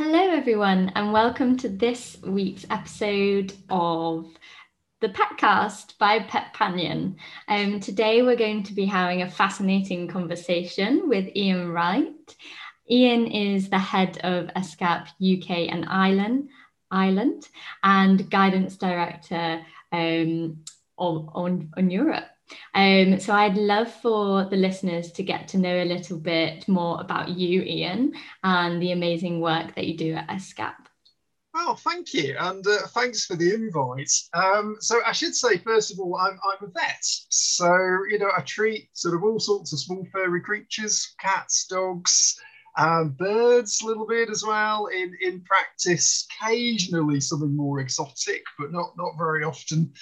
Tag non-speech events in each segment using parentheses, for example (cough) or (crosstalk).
Hello, everyone, and welcome to this week's episode of the Petcast by Pet Panion. Um, today, we're going to be having a fascinating conversation with Ian Wright. Ian is the head of ESCCAP UK and Ireland, Ireland and guidance director um, on, on, on Europe. Um, so I'd love for the listeners to get to know a little bit more about you, Ian, and the amazing work that you do at ESCCAP. Oh, thank you, and uh, thanks for the invite. Um, so I should say, first of all, I'm, I'm a vet, so you know I treat sort of all sorts of small furry creatures, cats, dogs, um, birds a little bit as well in, in practice, occasionally something more exotic, but not, not very often.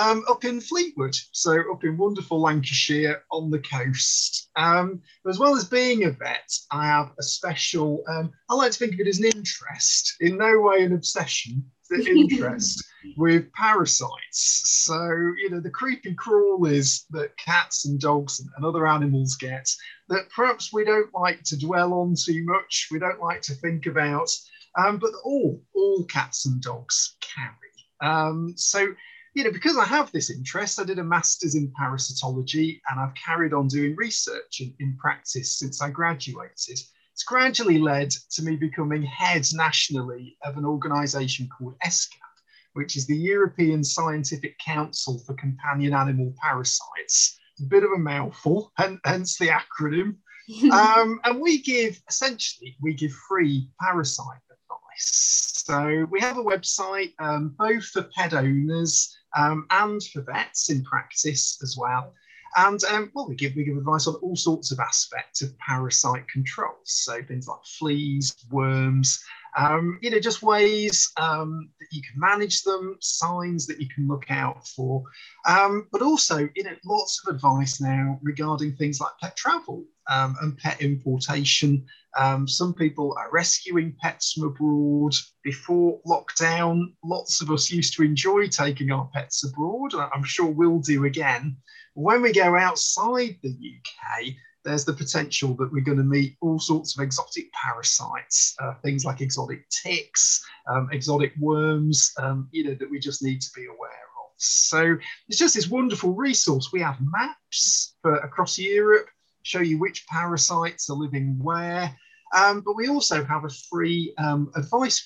Um, up in Fleetwood, so up in wonderful Lancashire on the coast. Um, as well as being a vet, I have a special, um, I like to think of it as an interest, in no way an obsession, the interest with parasites. So, you know, the creepy crawlies that cats and dogs and, other animals get that perhaps we don't like to dwell on too much, we don't like to think about, um, but all, all cats and dogs carry. Um, so, you know, because I have this interest, I did a master's in parasitology and I've carried on doing research in, in practice since I graduated. It's gradually led to me becoming head nationally of an organisation called ESCCAP, which is the European Scientific Council for Companion Animal Parasites. It's a bit of a mouthful, hence the acronym. (laughs) um, and we give essentially we give free parasite advice. So we have a website um, both for pet owners um, and for vets in practice as well. And um, well, we give we give advice on all sorts of aspects of parasite control. So things like fleas, worms, um, you know, just ways um, that you can manage them, signs that you can look out for, um, but also, you know, lots of advice now regarding things like pet travel um, and pet importation. Um, some people are rescuing pets from abroad. Before lockdown, lots of us used to enjoy taking our pets abroad. And I'm sure we'll do again. When we go outside the UK, there's the potential that we're going to meet all sorts of exotic parasites, uh, things like exotic ticks, um, exotic worms, um, you know, that we just need to be aware of. So it's just this wonderful resource. We have maps for across Europe, show you which parasites are living where, um, but we also have a free um, advice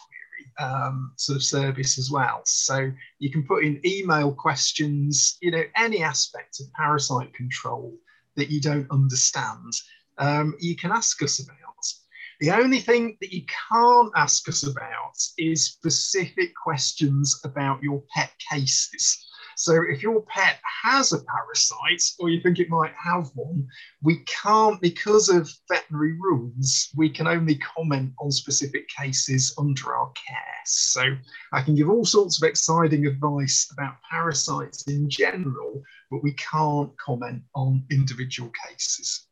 um, sort of service as well. So you can put in email questions, you know, any aspect of parasite control that you don't understand, um, you can ask us about. The only thing that you can't ask us about is specific questions about your pet cases. So if your pet has a parasite or you think it might have one, we can't, because of veterinary rules, we can only comment on specific cases under our care. So I can give all sorts of exciting advice about parasites in general, but we can't comment on individual cases.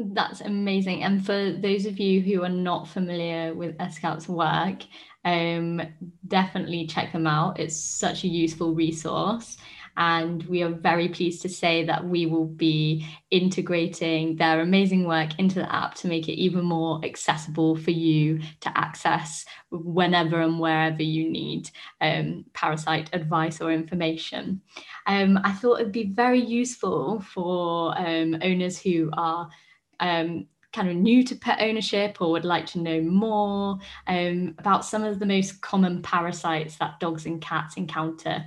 That's amazing. And for those of you who are not familiar with ESCCAP's work, um, definitely check them out. It's such a useful resource. And we are very pleased to say that we will be integrating their amazing work into the app to make it even more accessible for you to access whenever and wherever you need um, parasite advice or information. Um, I thought it'd be very useful for um, owners who are um, kind of new to pet ownership or would like to know more um, about some of the most common parasites that dogs and cats encounter?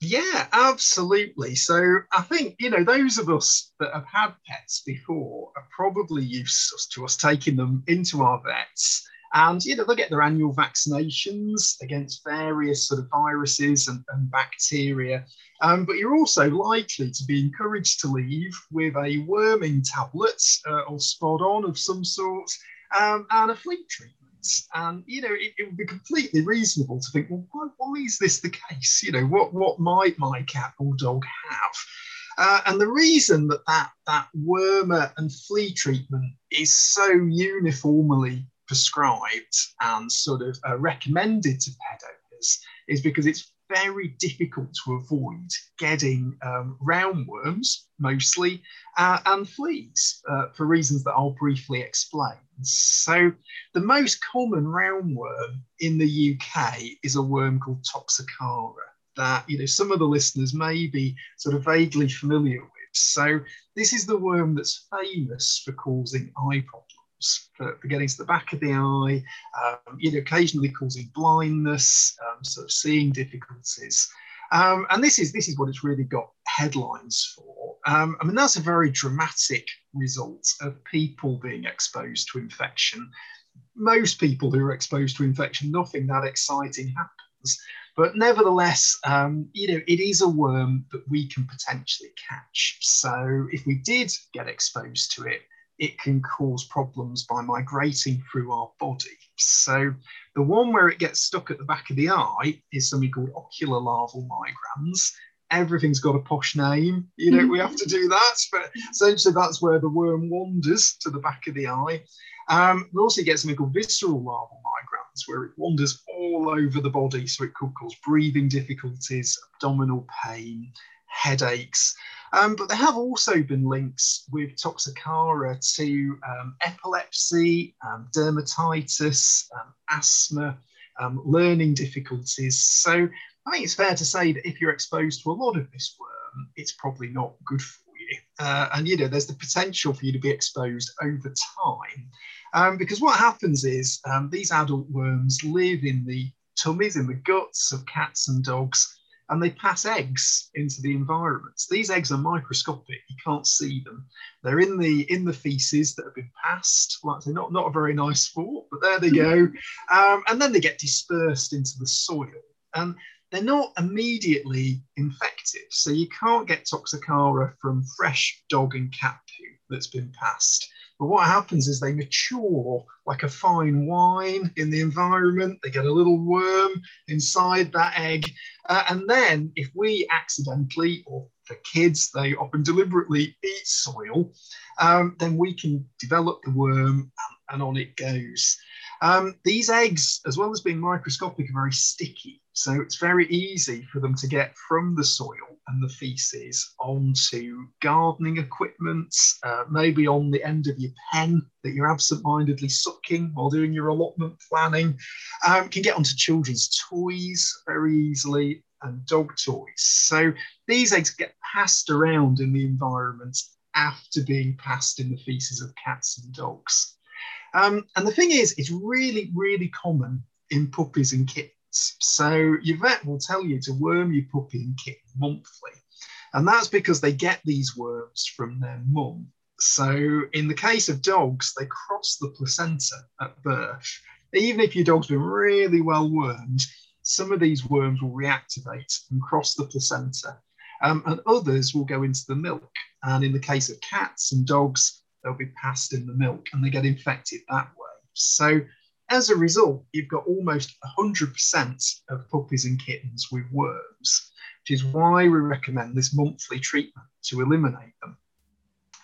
Yeah, absolutely. So I think, you know, those of us that have had pets before are probably used to us taking them into our vets and you know they get their annual vaccinations against various sort of viruses and, and bacteria. Um, but you're also likely to be encouraged to leave with a worming tablet uh, or spot on of some sort um, and a flea treatment. And you know, it, it, would be completely reasonable to think, well, why, why, is this the case? You know, what what might my cat or dog have? Uh, and the reason that, that that wormer and flea treatment is so uniformly prescribed and sort of uh, recommended to pet owners is because it's very difficult to avoid getting um, roundworms mostly uh, and fleas uh, for reasons that I'll briefly explain. So, the most common roundworm in the UK is a worm called Toxocara that you know some of the listeners may be sort of vaguely familiar with. So, this is the worm that's famous for causing eye problems for, getting to the back of the eye, um, you know, occasionally causing blindness, um, sort of seeing difficulties. Um, and this is this is what it's really got headlines for. Um, I mean, that's a very dramatic result of people being exposed to infection. Most people who are exposed to infection, nothing that exciting happens. But nevertheless, um, you know, it is a worm that we can potentially catch. So if we did get exposed to it, it can cause problems by migrating through our body. So the one where it gets stuck at the back of the eye is something called ocular larval migrans. Everything's got a posh name, you know, we have to do that, (laughs) but essentially that's where the worm wanders to the back of the eye. Um, we also get something called visceral larval migrans, where it wanders all over the body, so it could cause breathing difficulties, abdominal pain, headaches. Um, but there have also been links with Toxocara to um, epilepsy, um, dermatitis, um, asthma, um, learning difficulties. So I think it's fair to say that if you're exposed to a lot of this worm, it's probably not good for you. Uh, and you know, there's the potential for you to be exposed over time. Um, because what happens is these adult worms live in the tummies, in the guts of cats and dogs and they pass eggs into the environment. These eggs are microscopic; you can't see them. They're in the in the feces that have been passed. Like say, not not a very nice sport, but there they go. (laughs) Um, and then they get dispersed into the soil, and they're not immediately infected. So you can't get Toxocara from fresh dog and cat poo that's been passed. But what happens is they mature like a fine wine in the environment. They get a little worm inside that egg. Uh, and then, if we accidentally, or for kids, they often deliberately eat soil, um, then we can develop the worm and, and on it goes. Um, these eggs, as well as being microscopic, are very sticky. So it's very easy for them to get from the soil and the feces onto gardening equipment, uh, maybe on the end of your pen that you're absent-mindedly sucking while doing your allotment planning. Um, can get onto children's toys very easily and dog toys. So these eggs get passed around in the environment after being passed in the feces of cats and dogs. Um, and the thing is, it's really, really common in puppies and kittens. So your vet will tell you to worm your puppy and kitten monthly. And that's because they get these worms from their mum. So in the case of dogs, they cross the placenta at birth. Even if your dog's been really well wormed, some of these worms will reactivate and cross the placenta, um, and others will go into the milk. And in the case of cats and dogs, they'll be passed in the milk and they get infected that way. So as a result, you've got almost 100% of puppies and kittens with worms, which is why we recommend this monthly treatment to eliminate them.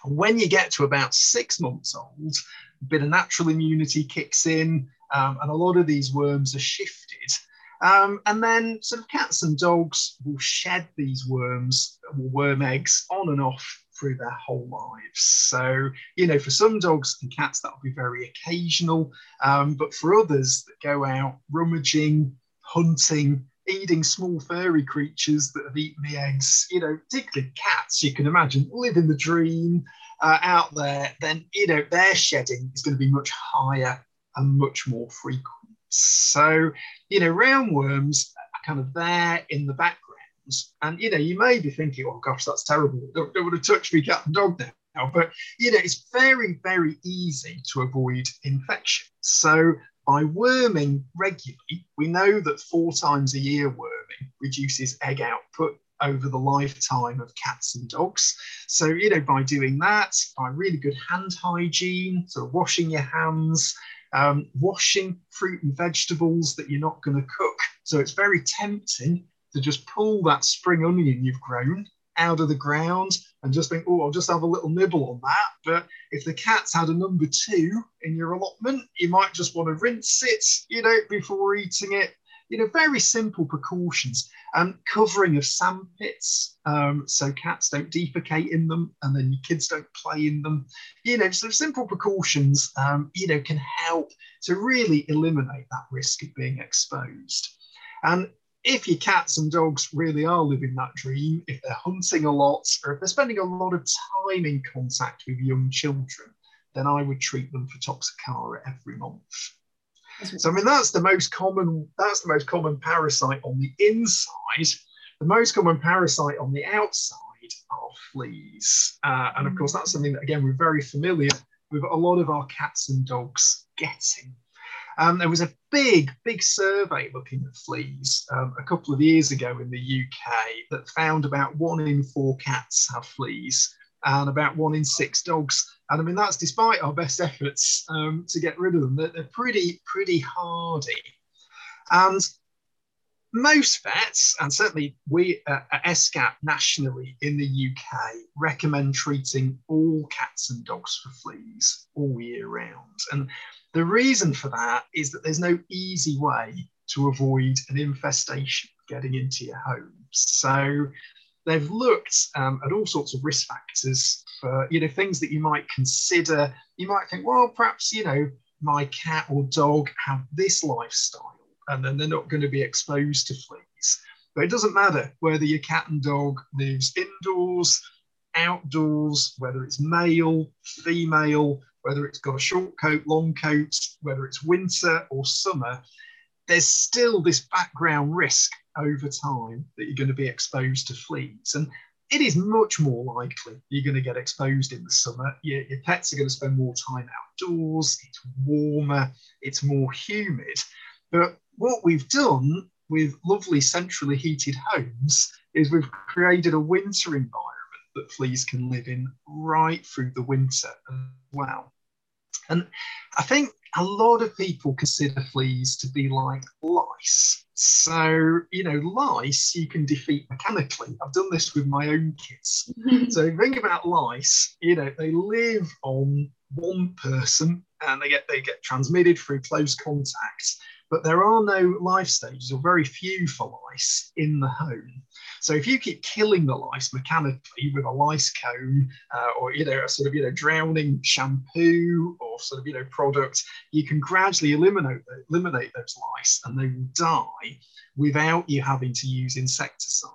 And when you get to about six months old, a bit of natural immunity kicks in, um, and a lot of these worms are shifted. Um, and then sort of cats and dogs will shed these worms, worm eggs on and off through their whole lives. So, you know, for some dogs and cats, that'll be very occasional. Um, but for others that go out rummaging, hunting, eating small furry creatures that have eaten the eggs, you know, particularly cats, you can imagine, live in the dream uh, out there, then, you know, their shedding is going to be much higher and much more frequent. So, you know, roundworms are kind of there in the background and you know, you may be thinking, "Oh gosh, that's terrible. Don't, don't want to touch me cat and dog now." But you know, it's very, very easy to avoid infection. So by worming regularly, we know that four times a year worming reduces egg output over the lifetime of cats and dogs. So, you know, by doing that, by really good hand hygiene, so washing your hands, um, washing fruit and vegetables that you're not going to cook. So it's very tempting to just pull that spring onion you've grown out of the ground and just think, oh, I'll just have a little nibble on that. But if the cat's had a number two in your allotment, you might just want to rinse it, you know, before eating it. you know, very simple precautions. Um, covering of sand pits um, so cats don't defecate in them and then your kids don't play in them. You know, so simple precautions, um, you know, can help to really eliminate that risk of being exposed. And if your cats and dogs really are living that dream, if they're hunting a lot, or if they're spending a lot of time in contact with young children, then I would treat them for Toxocara every month. So I mean that's the most common that's the most common parasite on the inside. The most common parasite on the outside are fleas, uh, and of course that's something that again we're very familiar with a lot of our cats and dogs getting. Um, there was a big, big survey looking at fleas um, a couple of years ago in the UK that found about one in four cats have fleas and about one in six dogs. And I mean, that's despite our best efforts um, to get rid of them. They're, they're pretty, pretty hardy. And most vets, and certainly we at ESCCAP nationally in the UK, recommend treating all cats and dogs for fleas all year round. And the reason for that is that there's no easy way to avoid an infestation getting into your home. So they've looked um, at all sorts of risk factors for you know things that you might consider. You might think, well, perhaps you know my cat or dog have this lifestyle, and then they're not going to be exposed to fleas. But it doesn't matter whether your cat and dog lives indoors, outdoors, whether it's male, female, whether it's got a short coat, long coat, whether it's winter or summer, there's still this background risk over time that you're going to be exposed to fleas. And it is much more likely you're going to get exposed in the summer. Your, your pets are going to spend more time outdoors, it's warmer, it's more humid. But what we've done with lovely centrally heated homes is we've created a winter environment that fleas can live in right through the winter as well. And I think a lot of people consider fleas to be like lice. So, you know, lice you can defeat mechanically. I've done this with my own kids. (laughs) so think about lice, you know, they live on one person and they get they get transmitted through close contact but there are no life stages or very few for lice in the home. So if you keep killing the lice mechanically with a lice comb uh, or you know a sort of you know drowning shampoo or sort of you know product, you can gradually eliminate eliminate those lice and they will die without you having to use insecticide.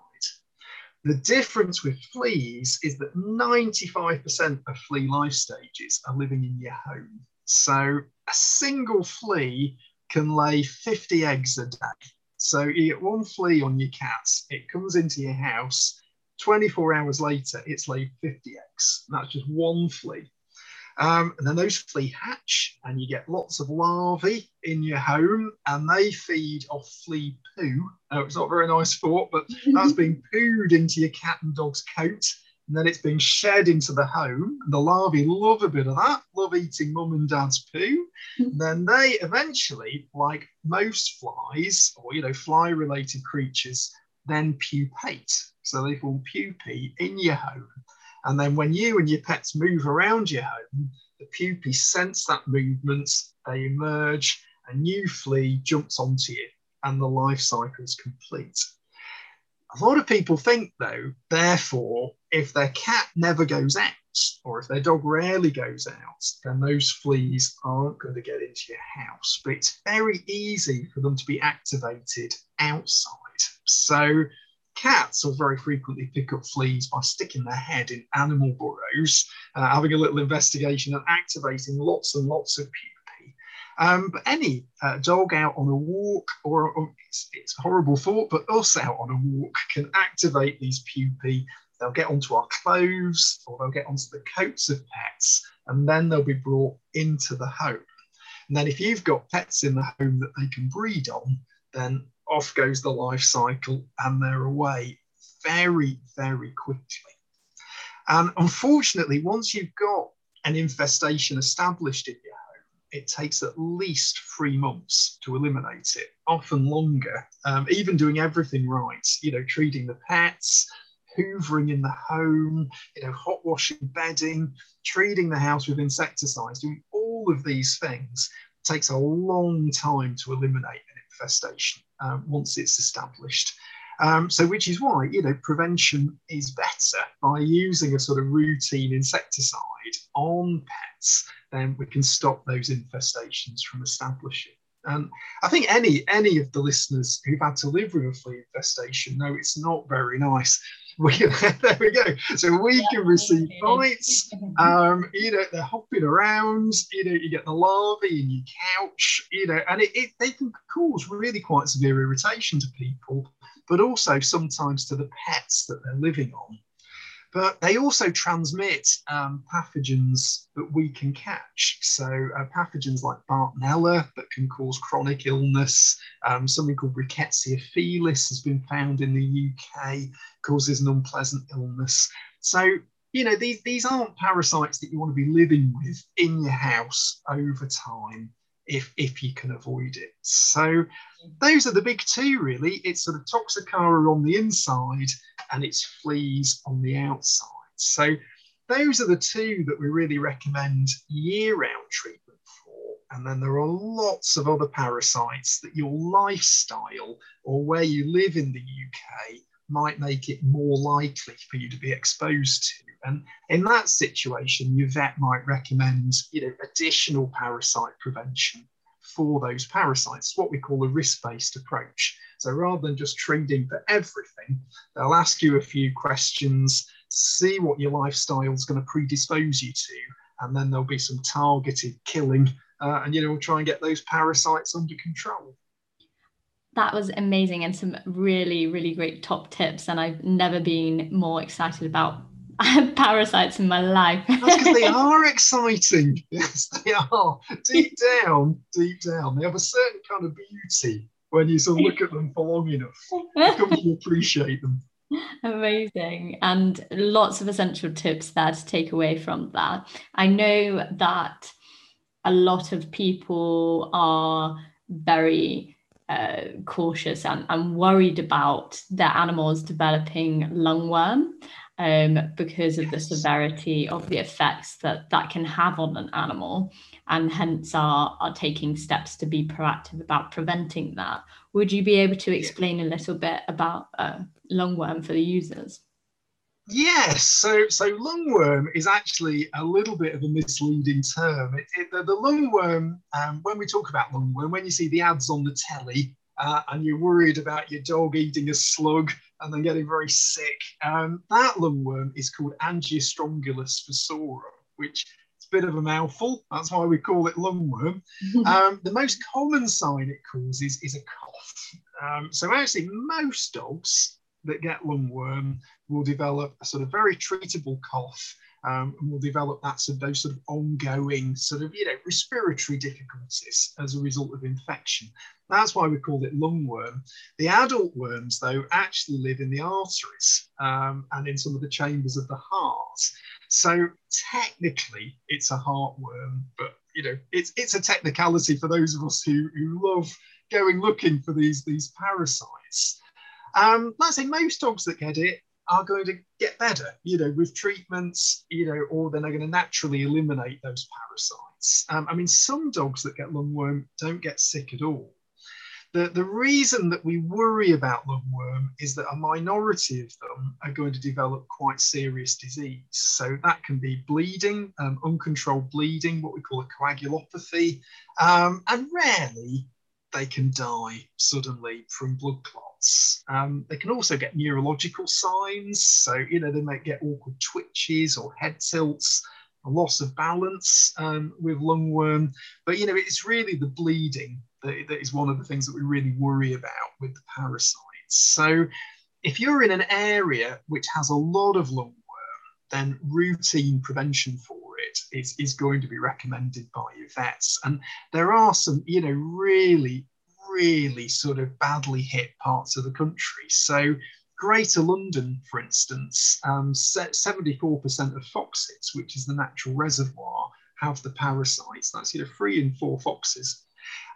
The difference with fleas is that 95% of flea life stages are living in your home. So a single flea can lay 50 eggs a day. So you get one flea on your cat, it comes into your house. 24 hours later, it's laid 50 eggs. That's just one flea. Um, and then those flea hatch, and you get lots of larvae in your home, and they feed off flea poo. Oh, it's not a very nice thought, but that's (laughs) being pooed into your cat and dog's coat and then it's being shed into the home. The larvae love a bit of that, love eating mum and dad's poo. Mm-hmm. And then they eventually, like most flies or you know fly-related creatures, then pupate. So they form pupae in your home. And then when you and your pets move around your home, the pupae sense that movement, they emerge, a new flea jumps onto you, and the life cycle is complete. A lot of people think, though, therefore, if their cat never goes out, or if their dog rarely goes out, then those fleas aren't going to get into your house. But it's very easy for them to be activated outside. So cats will very frequently pick up fleas by sticking their head in animal burrows, uh, having a little investigation and activating lots and lots of um, but any uh, dog out on a walk, or, or it's, it's, a horrible thought, but us out on a walk can activate these pupae. They'll get onto our clothes or they'll get onto the coats of pets, and then they'll be brought into the home. And then if you've got pets in the home that they can breed on, then off goes the life cycle and they're away very, very quickly. And unfortunately, once you've got an infestation established in your it takes at least three months to eliminate it, often longer. Um, even doing everything right, you know, treating the pets, hoovering in the home, you know, hot washing bedding, treating the house with insecticides, doing all of these things takes a long time to eliminate. an infestation um, once it's established. Um, so, which is why, you know, prevention is better by using a sort of routine insecticide on pets, then we can stop those infestations from establishing. And I think any any of the listeners who've had to live with a flea infestation know it's not very nice. (laughs) We, there we go. So we yeah, can receive bites. (laughs) Um, you know, they're hopping around. You know, you get the larvae in your couch. You know, and it, it they can cause really quite severe irritation to people but also sometimes to the pets that they're living on. But they also transmit um, pathogens that we can catch. So, uh, pathogens like Bartonella that can cause chronic illness, um, something called Rickettsia felis has been found in the UK, causes an unpleasant illness. So, you know, these, these aren't parasites that you want to be living with in your house over time if if you can avoid it. So those are the big two really. It's sort of Toxocara on the inside and it's fleas on the outside. So those are the two that we really recommend year-round treatment for. And then there are lots of other parasites that your lifestyle or where you live in the UK might make it more likely for you to be exposed to. And in that situation, your vet might recommend you know, additional parasite prevention for those parasites, what we call a risk-based approach. So rather than just treating for everything, they'll ask you a few questions, see what your lifestyle is going to predispose you to, and then there'll be some targeted killing, uh, and you know, we'll try and get those parasites under control that was amazing and some really really great top tips and i've never been more excited about (laughs) parasites in my life because (laughs) they are exciting (laughs) yes they are deep down deep down they have a certain kind of beauty when you sort of look at them for long enough you come to appreciate them Amazing. And lots of essential tips there to take away from that. I know that a lot of people are very uh, cautious and, and worried about their animals developing lungworm um, because of the severity of the effects that that can have on an animal and hence are, are taking steps to be proactive about preventing that. Would you be able to explain a little bit about uh, lungworm for the users? Yes, so so lungworm is actually a little bit of a misleading term. It, it, the, the, lungworm, um, when we talk about lungworm, when you see the ads on the telly uh, and you're worried about your dog eating a slug and then getting very sick, um, that lungworm is called Angiostrongylus vasorum, which is a bit of a mouthful. That's why we call it lungworm. (laughs) um, the most common sign it causes is a cough. Um, so actually, most dogs that get lungworm will develop a sort of very treatable cough um, and will develop that sort of, those sort of ongoing sort of you know respiratory difficulties as a result of infection. That's why we call it lungworm. The adult worms, though, actually live in the arteries um, and in some of the chambers of the heart. So technically, it's a heartworm, but you know it's it's a technicality for those of us who, who love going looking for these these parasites. Um, like I say, most dogs that get it are going to get better, you know, with treatments, you know, or then they're going to naturally eliminate those parasites. Um, I mean, some dogs that get lungworm don't get sick at all. The, the reason that we worry about lungworm is that a minority of them are going to develop quite serious disease. So that can be bleeding, um, uncontrolled bleeding, what we call a coagulopathy, um, and rarely they can die suddenly from blood clots. Um, they can also get neurological signs. So, you know, they might get awkward twitches or head tilts, a loss of balance um, with lungworm. But, you know, it's really the bleeding that, that is one of the things that we really worry about with the parasites. So, if you're in an area which has a lot of lungworm, then routine prevention for is, is going to be recommended by your vets. And there are some, you know, really, really sort of badly hit parts of the country. So Greater London, for instance, um, 74% of foxes, which is the natural reservoir, have the parasites. That's you know three in four foxes.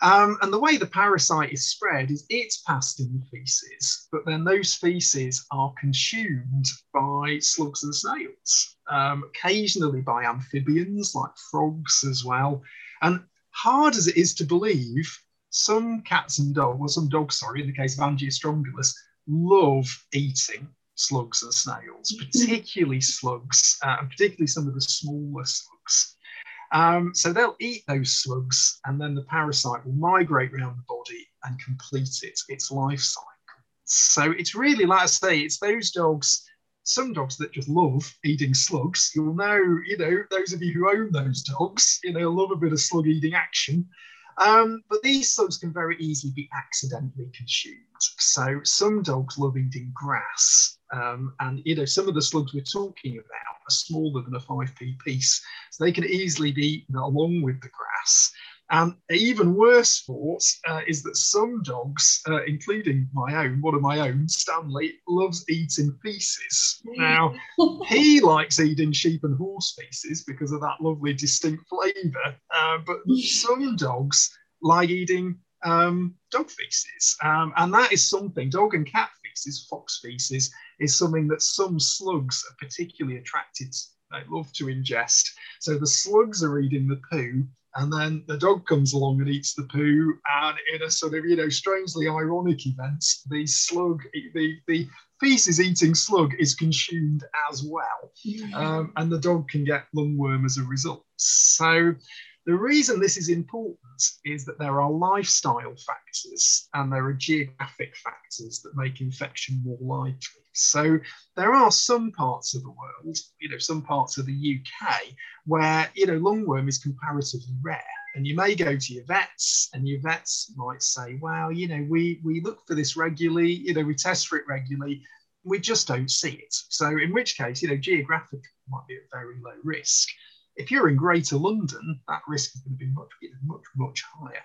Um, and the way the parasite is spread is it's passed in feces, but then those feces are consumed by slugs and snails, um, occasionally by amphibians like frogs as well. And hard as it is to believe, some cats and dogs, well, some dogs, sorry, in the case of Angiostrongylus, love eating slugs and snails, (laughs) particularly slugs, uh, and particularly some of the smaller slugs. Um, so they'll eat those slugs, and then the parasite will migrate around the body and complete it, its life cycle. So it's really, like I say, it's those dogs some dogs that just love eating slugs. You'll know, you know, those of you who own those dogs, you know, love a bit of slug eating action. Um, but these slugs can very easily be accidentally consumed. So some dogs love eating grass. Um, and, you know, some of the slugs we're talking about are smaller than a 5p piece. So they can easily be eaten along with the grass. And even worse thought uh, is that some dogs, uh, including my own, one of my own, Stanley, loves eating feces. Now, (laughs) he likes eating sheep and horse feces because of that lovely distinct flavour. Uh, but (laughs) some dogs like eating um, dog feces. Um, and that is something, dog and cat feces, fox feces, is something that some slugs are particularly attracted to. They love to ingest. So the slugs are eating the poo and then the dog comes along and eats the poo. And in a sort of, you know, strangely ironic event, the slug, the, the feces eating slug is consumed as well. Um, and the dog can get lungworm as a result. So the reason this is important is that there are lifestyle factors and there are geographic factors that make infection more likely. So there are some parts of the world, you know, some parts of the UK where, you know, lungworm is comparatively rare. And you may go to your vets, and your vets might say, well, you know, we, we look for this regularly, you know, we test for it regularly, we just don't see it. So, in which case, you know, geographically might be at very low risk. If you're in Greater London, that risk is going to be much, much, much higher.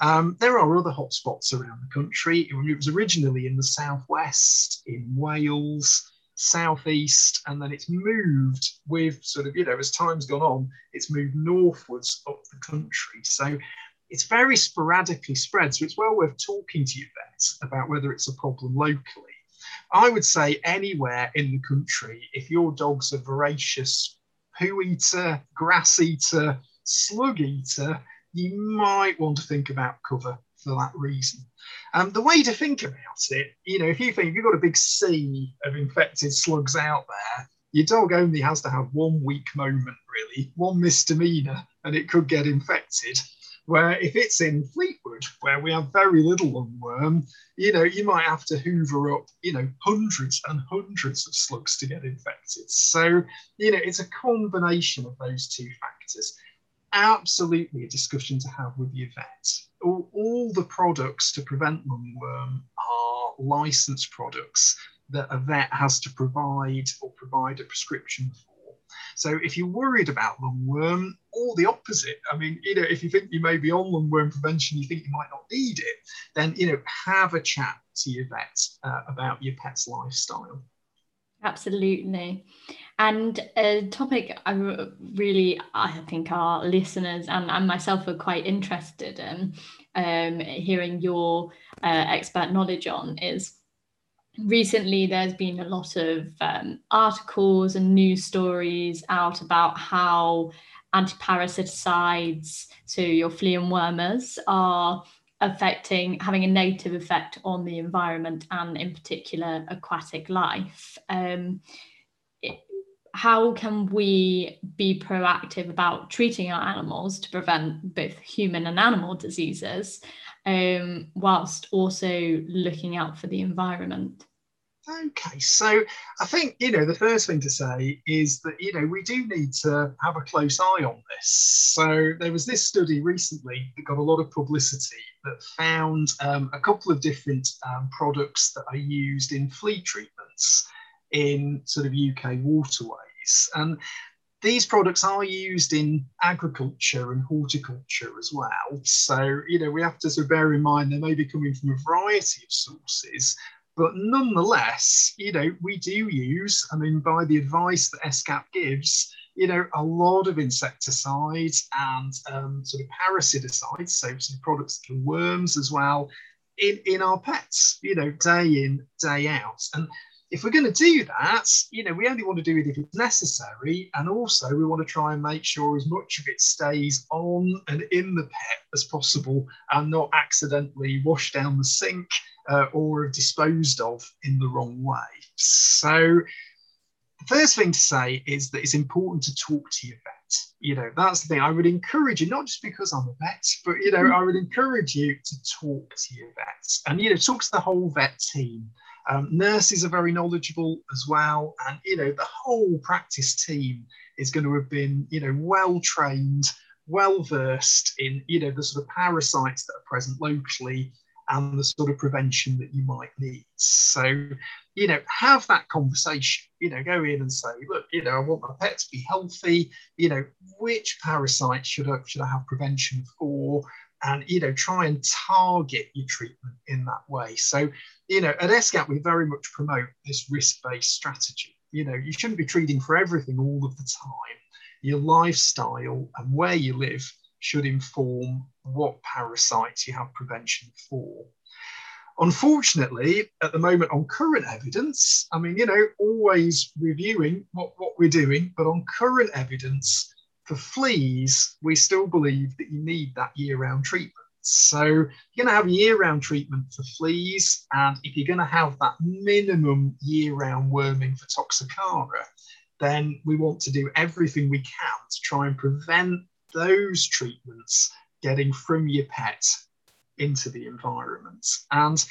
Um, there are other hotspots around the country. It was originally in the southwest, in Wales, southeast, and then it's moved with sort of, you know, as time's gone on, it's moved northwards up the country. So it's very sporadically spread. So it's well worth talking to your vets about whether it's a problem locally. I would say anywhere in the country, if your dog's a voracious poo eater, grass eater, slug eater, you might want to think about cover for that reason. Um, the way to think about it, you know, if you think you've got a big sea of infected slugs out there, your dog only has to have one weak moment, really, one misdemeanor, and it could get infected. Where if it's in Fleetwood, where we have very little lungworm, you know, you might have to hoover up, you know, hundreds and hundreds of slugs to get infected. So, you know, it's a combination of those two factors. Absolutely a discussion to have with your vet. All, all the products to prevent lungworm are licensed products that a vet has to provide or provide a prescription for. So if you're worried about lungworm, the opposite, I mean, you know, if you think you may be on lungworm prevention, you think you might not need it, then you know, have a chat to your vet uh, about your pet's lifestyle. Absolutely. And a topic I really, I think our listeners and, and myself are quite interested in um, hearing your uh, expert knowledge on is recently there's been a lot of um, articles and news stories out about how antiparasiticides, so your flea and wormers, are affecting, having a negative effect on the environment and, in particular, aquatic life. Um, it, how can we be proactive about treating our animals to prevent both human and animal diseases, um, whilst also looking out for the environment? Okay, so I think you know the first thing to say is that you know we do need to have a close eye on this. So there was this study recently that got a lot of publicity that found um, a couple of different um, products that are used in flea treatments in sort of UK waterways, and these products are used in agriculture and horticulture as well. So, you know, we have to sort of bear in mind they may be coming from a variety of sources, but nonetheless, you know, we do use, I mean, by the advice that ESCCAP gives, you know, a lot of insecticides and um, sort of parasiticides, so some products for worms as well, in, in our pets, you know, day in, day out. And if we're going to do that, you know, we only want to do it if it's necessary. And also, we want to try and make sure as much of it stays on and in the pet as possible and not accidentally washed down the sink uh, or disposed of in the wrong way. So, the first thing to say is that it's important to talk to your vet. You know, that's the thing. I would encourage you, not just because I'm a vet, but, you know. I would encourage you to talk to your vet and, you know, talk to the whole vet team. Um, nurses are very knowledgeable as well. And, you know, the whole practice team is going to have been, you know, well trained, well versed in, you know, the sort of parasites that are present locally and the sort of prevention that you might need. So, you know, have that conversation, you know, go in and say, look, you know, I want my pet to be healthy, you know, which parasites should I, should I have prevention for? And, you know, try and target your treatment in that way. So, you know, at ESCCAP, we very much promote this risk-based strategy. You know, you shouldn't be treating for everything all of the time. Your lifestyle and where you live should inform what parasites you have prevention for. Unfortunately, at the moment, on current evidence, I mean, you know, always reviewing what, what we're doing, but on current evidence for fleas, we still believe that you need that year round treatment. So you're going to have year round treatment for fleas, and if you're going to have that minimum year round worming for Toxocara, then we want to do everything we can to try and prevent those treatments getting from your pet into the environment. And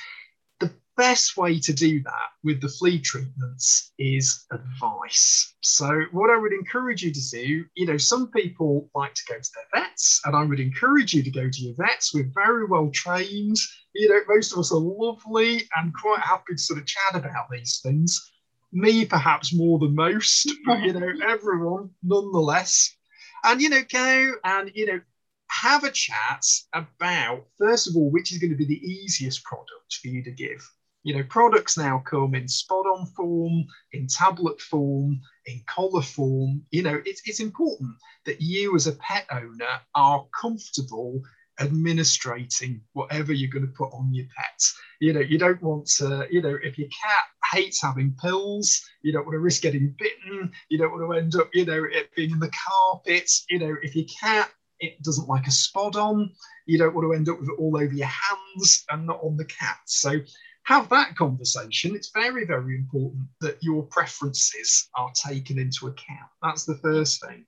best way to do that with the flea treatments is advice. So, what I would encourage you to do, you know, some people like to go to their vets, and I would encourage you to go to your vets. We're very well trained. You know, most of us are lovely and quite happy to sort of chat about these things. Me, perhaps more than most, (laughs) but you know, (laughs) everyone nonetheless and you know go and you know have a chat about first of all which is going to be the easiest product for you to give you know products now come in spot on form in tablet form in collar form you know it's, it's important that you as a pet owner are comfortable administrating whatever you're going to put on your pet. You know, you don't want to, you know, if your cat hates having pills, you don't want to risk getting bitten, you don't want to end up, you know, it being in the carpet. You know, if your cat it doesn't like a spot on, you don't want to end up with it all over your hands and not on the cat. So have that conversation. It's very, very important that your preferences are taken into account. That's the first thing.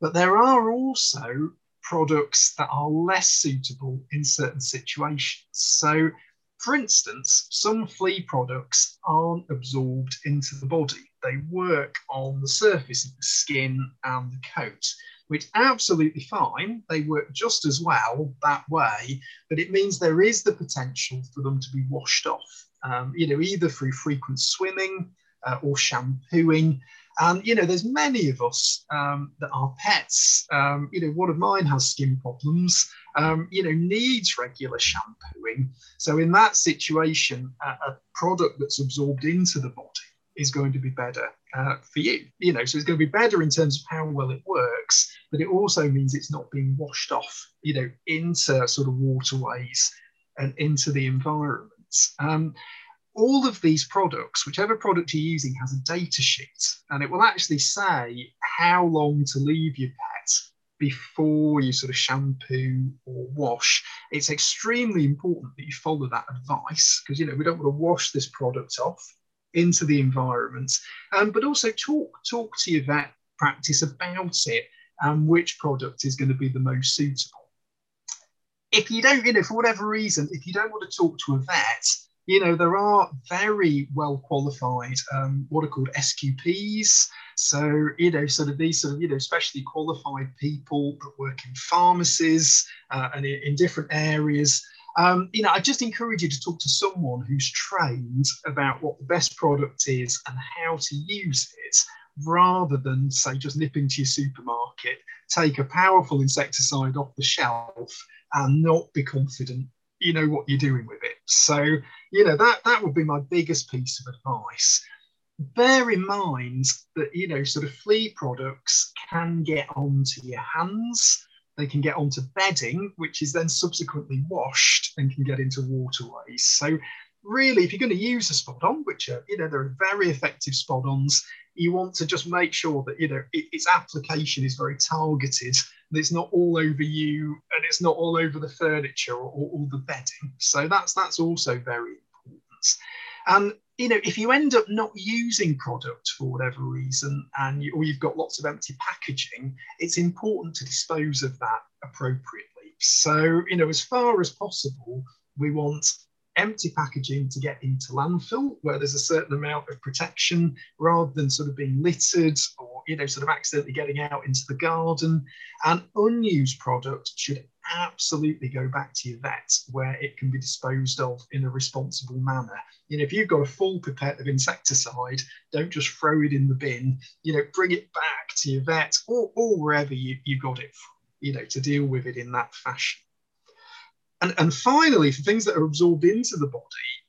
But there are also products that are less suitable in certain situations. So, for instance, some flea products aren't absorbed into the body. They work on the surface of the skin and the coat, which absolutely fine. They work just as well that way, but it means there is the potential for them to be washed off, um, you know, either through frequent swimming uh, or shampooing. And you know, there's many of us um, that are pets. Um, you know, one of mine has skin problems. Um, you know, needs regular shampooing. So in that situation, a, a, product that's absorbed into the body is going to be better uh, for you. You know, so it's going to be better in terms of how well it works, but it also means it's not being washed off. You know, into sort of waterways and into the environment. Um, all of these products, whichever product you're using, has a data sheet and it will actually say how long to leave your pet before you sort of shampoo or wash. It's extremely important that you follow that advice because you know we don't want to wash this product off into the environment, um, but also talk talk to your vet practice about it and which product is going to be the most suitable. If you don't, you know, for whatever reason, if you don't want to talk to a vet, you know, there are very well qualified, um, what are called SQPs. So, you know, sort of these sort of, you know, specially qualified people that work in pharmacies uh, and in, different areas. Um, you know, I just encourage you to talk to someone who's trained about what the best product is and how to use it rather than say just nipping to your supermarket, take a powerful insecticide off the shelf and not be confident you know what you're doing with it. So, you know, that that would be my biggest piece of advice. Bear in mind that, you know, sort of flea products can get onto your hands. They can get onto bedding, which is then subsequently washed and can get into waterways. So really, if you're going to use a spot on, which are, you know, there are very effective spot ons, you want to just make sure that, you know, it, its application is very targeted and it's not all over you and it's not all over the furniture or, or the bedding. So that's that's also very important. And you know, if you end up not using product for whatever reason, and you, or you've got lots of empty packaging, it's important to dispose of that appropriately. So, you know, as far as possible, we want empty packaging to get into landfill where there's a certain amount of protection rather than sort of being littered or you know sort of accidentally getting out into the garden and unused product should absolutely go back to your vet where it can be disposed of in a responsible manner you know if you've got a full pipette of insecticide don't just throw it in the bin you know bring it back to your vet or, or wherever you, you got it from you know to deal with it in that fashion and, and finally, for things that are absorbed into the body,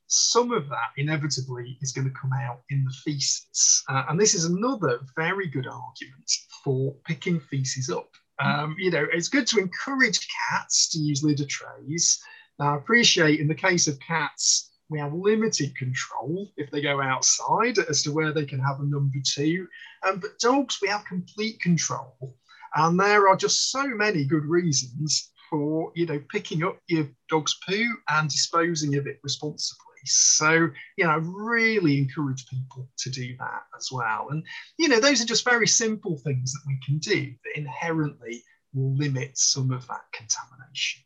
some of that inevitably is going to come out in the feces. Uh, and this is another very good argument for picking feces up. Um, you know, it's good to encourage cats to use litter trays. Now, I appreciate in the case of cats, we have limited control if they go outside as to where they can have a number two. Um, but dogs, we have complete control. And there are just so many good reasons for you know picking up your dog's poo and disposing of it responsibly. So, you know, I really encourage people to do that as well. And, you know, those are just very simple things that we can do that inherently will limit some of that contamination.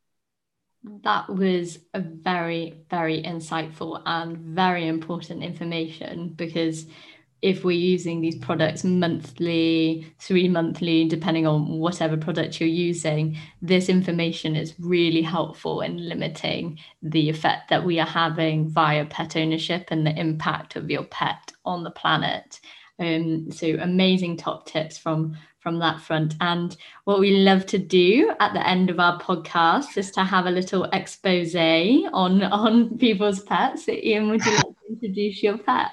That was a very, very insightful and very important information because if we're using these products monthly, three monthly, depending on whatever product you're using, this information is really helpful in limiting the effect that we are having via pet ownership and the impact of your pet on the planet. Um, so amazing top tips from from that front. And what we love to do at the end of our podcast is to have a little expose on on people's pets. So Ian, would you like to introduce your pet?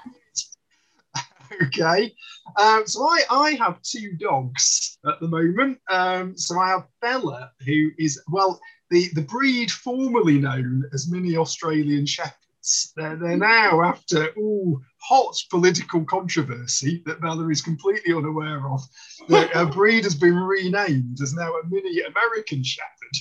Okay. Um, so I, I have two dogs at the moment. Um, so I have Bella, who is, well, the, the breed formerly known as Mini Australian Shepherds. They're, they're now after ooh, hot political controversy that Bella is completely unaware of. The a (laughs) breed has been renamed as now a Mini American Shepherd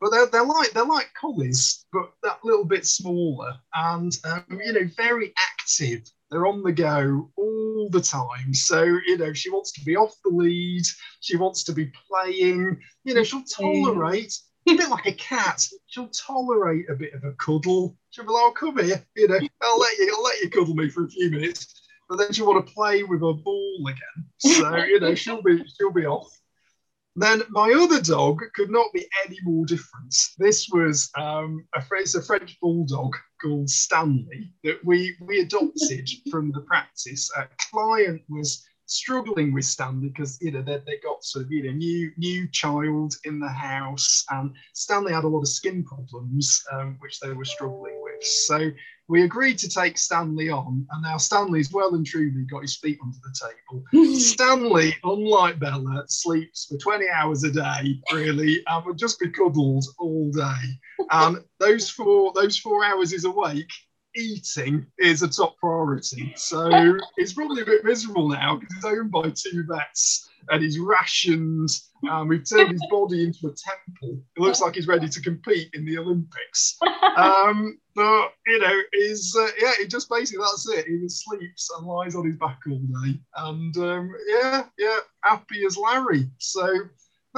but they're, they're like they're like collies, but that little bit smaller, and um, you know very active. They're on the go all the time. So you know she wants to be off the lead. She wants to be playing. You know she'll tolerate. A bit like a cat, she'll tolerate a bit of a cuddle. She'll be like, "Oh, come here, you know, I'll let you, I'll let you cuddle me for a few minutes." But then she'll want to play with a ball again. So (laughs) you know, she'll be, she'll be off. Then my other dog could not be any more different. This was um, a, it's a French bulldog called Stanley that we, we adopted from the practice. A client was struggling with Stanley because you know they, they got sort of you know new new child in the house and Stanley had a lot of skin problems um, which they were struggling with. So we agreed to take Stanley on, and now Stanley's well and truly got his feet under the table. (laughs) Stanley, unlike Bella, sleeps for 20 hours a day, really, and would just be cuddled all day. And those four those four hours is awake, eating is a top priority. So (laughs) he's probably a bit miserable now because he's owned by two vets and he's rationed. Um, we've turned his body into a temple. It looks like he's ready to compete in the Olympics. (laughs) Um, but you know, he's uh, yeah, he just basically that's it. He just sleeps and lies on his back all day, and um, yeah, yeah, happy as Larry. So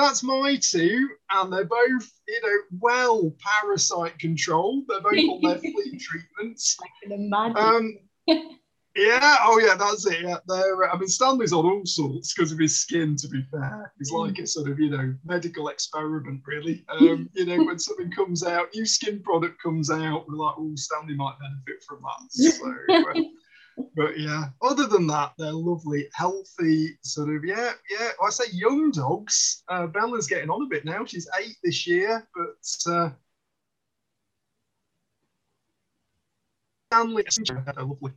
that's my two, and they're both, you know, well parasite controlled. They're both on their (laughs) flea treatments. I can imagine. Um, (laughs) yeah, oh yeah, that's it. Yeah, they're. I mean, Stanley's on all sorts because of his skin. To be fair, he's like a sort of, you know, medical experiment, really. Um, (laughs) you know, when something comes out, new skin product comes out, we're like, oh, Stanley might benefit from that. So. Uh, but yeah, other than that, they're lovely, healthy, sort of yeah, yeah. Well, I say young dogs. Uh, Bella's getting on a bit now. She's eight this year, but uh, Stanley, they're lovely.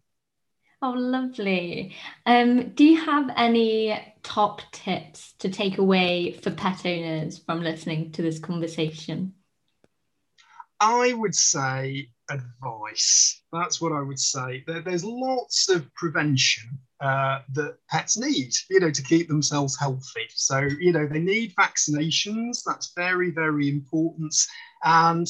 Oh, lovely. Um, do you have any top tips to take away for pet owners from listening to this conversation? I would say advice. That's what I would say. There, there's lots of prevention uh, that pets need, you know, to keep themselves healthy. So, you know, they need vaccinations. That's very, very important. And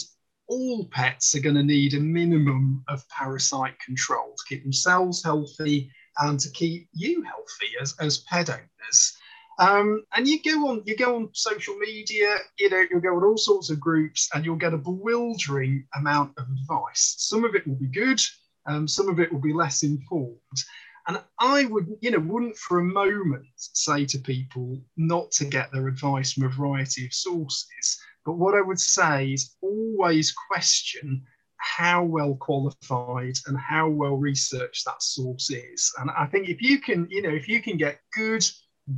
all pets are going to need a minimum of parasite control to keep themselves healthy and to keep you healthy as, as pet owners. Um, and you go on, you go on social media, you know, you'll go on all sorts of groups, and you'll get a bewildering amount of advice. Some of it will be good, um, some of it will be less informed. And I would, you know, wouldn't for a moment say to people not to get their advice from a variety of sources. But what I would say is always question how well qualified and how well researched that source is. And I think if you can, you know, if you can get good,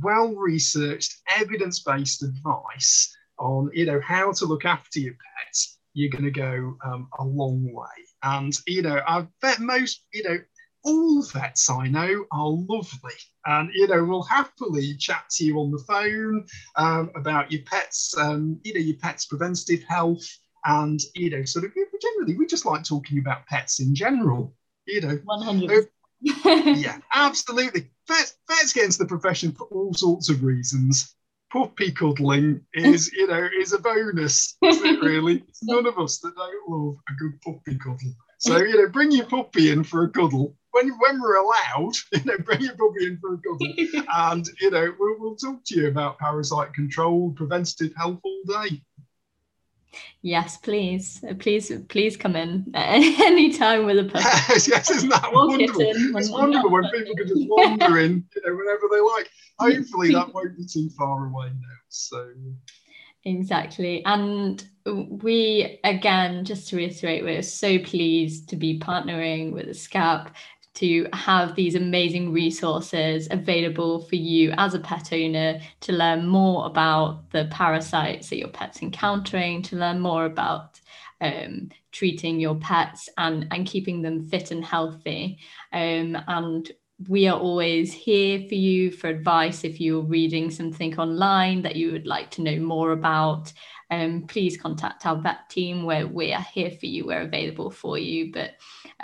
well researched, evidence based advice on, you know, how to look after your pets, you're going to go um, a long way. And, you know, I bet most, you know, all vets I know are lovely and, you know, will happily chat to you on the phone um, about your pets, um, you know, your pet's preventative health. And, you know, sort of generally, we just like talking about pets in general, you know. 100 (laughs) yeah, absolutely. Vets, vets get into the profession for all sorts of reasons. Puppy cuddling is, (laughs) you know, is a bonus, it really? (laughs) none of us that don't love a good puppy cuddle. So, you know, bring your puppy in for a cuddle. When, when we're allowed, you know, bring your puppy in for a cuddle. and, you know, we'll, we'll talk to you about parasite control, preventative health all day. Yes, please, uh, please, please come in (laughs) any time with a (laughs) puppy. Yes, yes, isn't that wonderful? It's wonderful when people can just (laughs) wander in, you know, whenever they like. Hopefully, that won't be too far away now. So. Exactly. And we, again, just to reiterate, we're so pleased to be partnering with the ESCCAP to have these amazing resources available for you as a pet owner to learn more about the parasites that your pet's encountering, to learn more about um, treating your pets and, and keeping them fit and healthy. Um, and we are always here for you for advice if you're reading something online that you would like to know more about. Um, please contact our vet team where we are here for you. We're available for you. But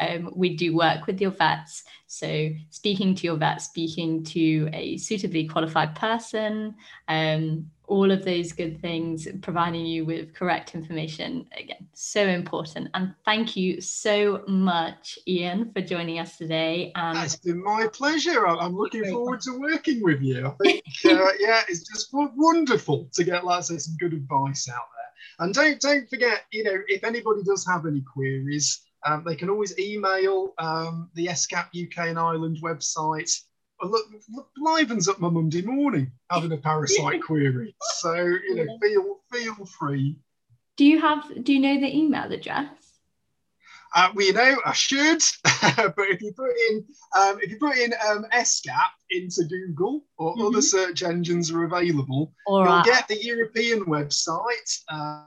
um, we do work with your vets. So, speaking to your vet, speaking to a suitably qualified person, um, all of those good things, providing you with correct information. Again, so important. And thank you so much, Ian, for joining us today. And it's been my pleasure. I'm looking forward to working with you. (laughs) I think, uh, yeah, it's just wonderful to get, like I say, some good advice out there. And don't don't forget, you know, if anybody does have any queries, um, they can always email um, the ESCCAP UK and Ireland website. Look, look, livens up my Monday morning having a parasite query. So you know, feel feel free. Do you have? Do you know the email address? Uh, well, you know, I should, (laughs) but if you put in um, if you put in um, ESCCAP into Google or mm-hmm. other search engines are available, All you'll right. get the European website. Uh,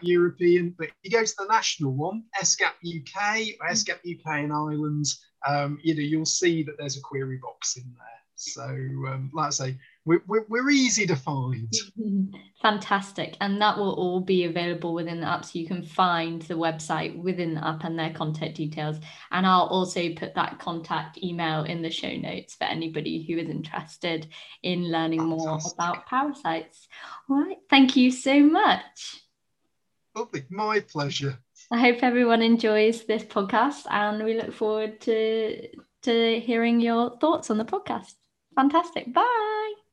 European, but you go to the national one, ESCCAP UK, or ESCCAP UK and Ireland, um, you know, you'll see that there's a query box in there. So, um, like I say, we're, we're, we're, easy to find. (laughs) Fantastic. And that will all be available within the app. So you can find the website within the app and their contact details. And I'll also put that contact email in the show notes for anybody who is interested in learning Fantastic. more about parasites. All right. Thank you so much. Lovely. My pleasure. I hope everyone enjoys this podcast and we look forward to to hearing your thoughts on the podcast. Fantastic. Bye.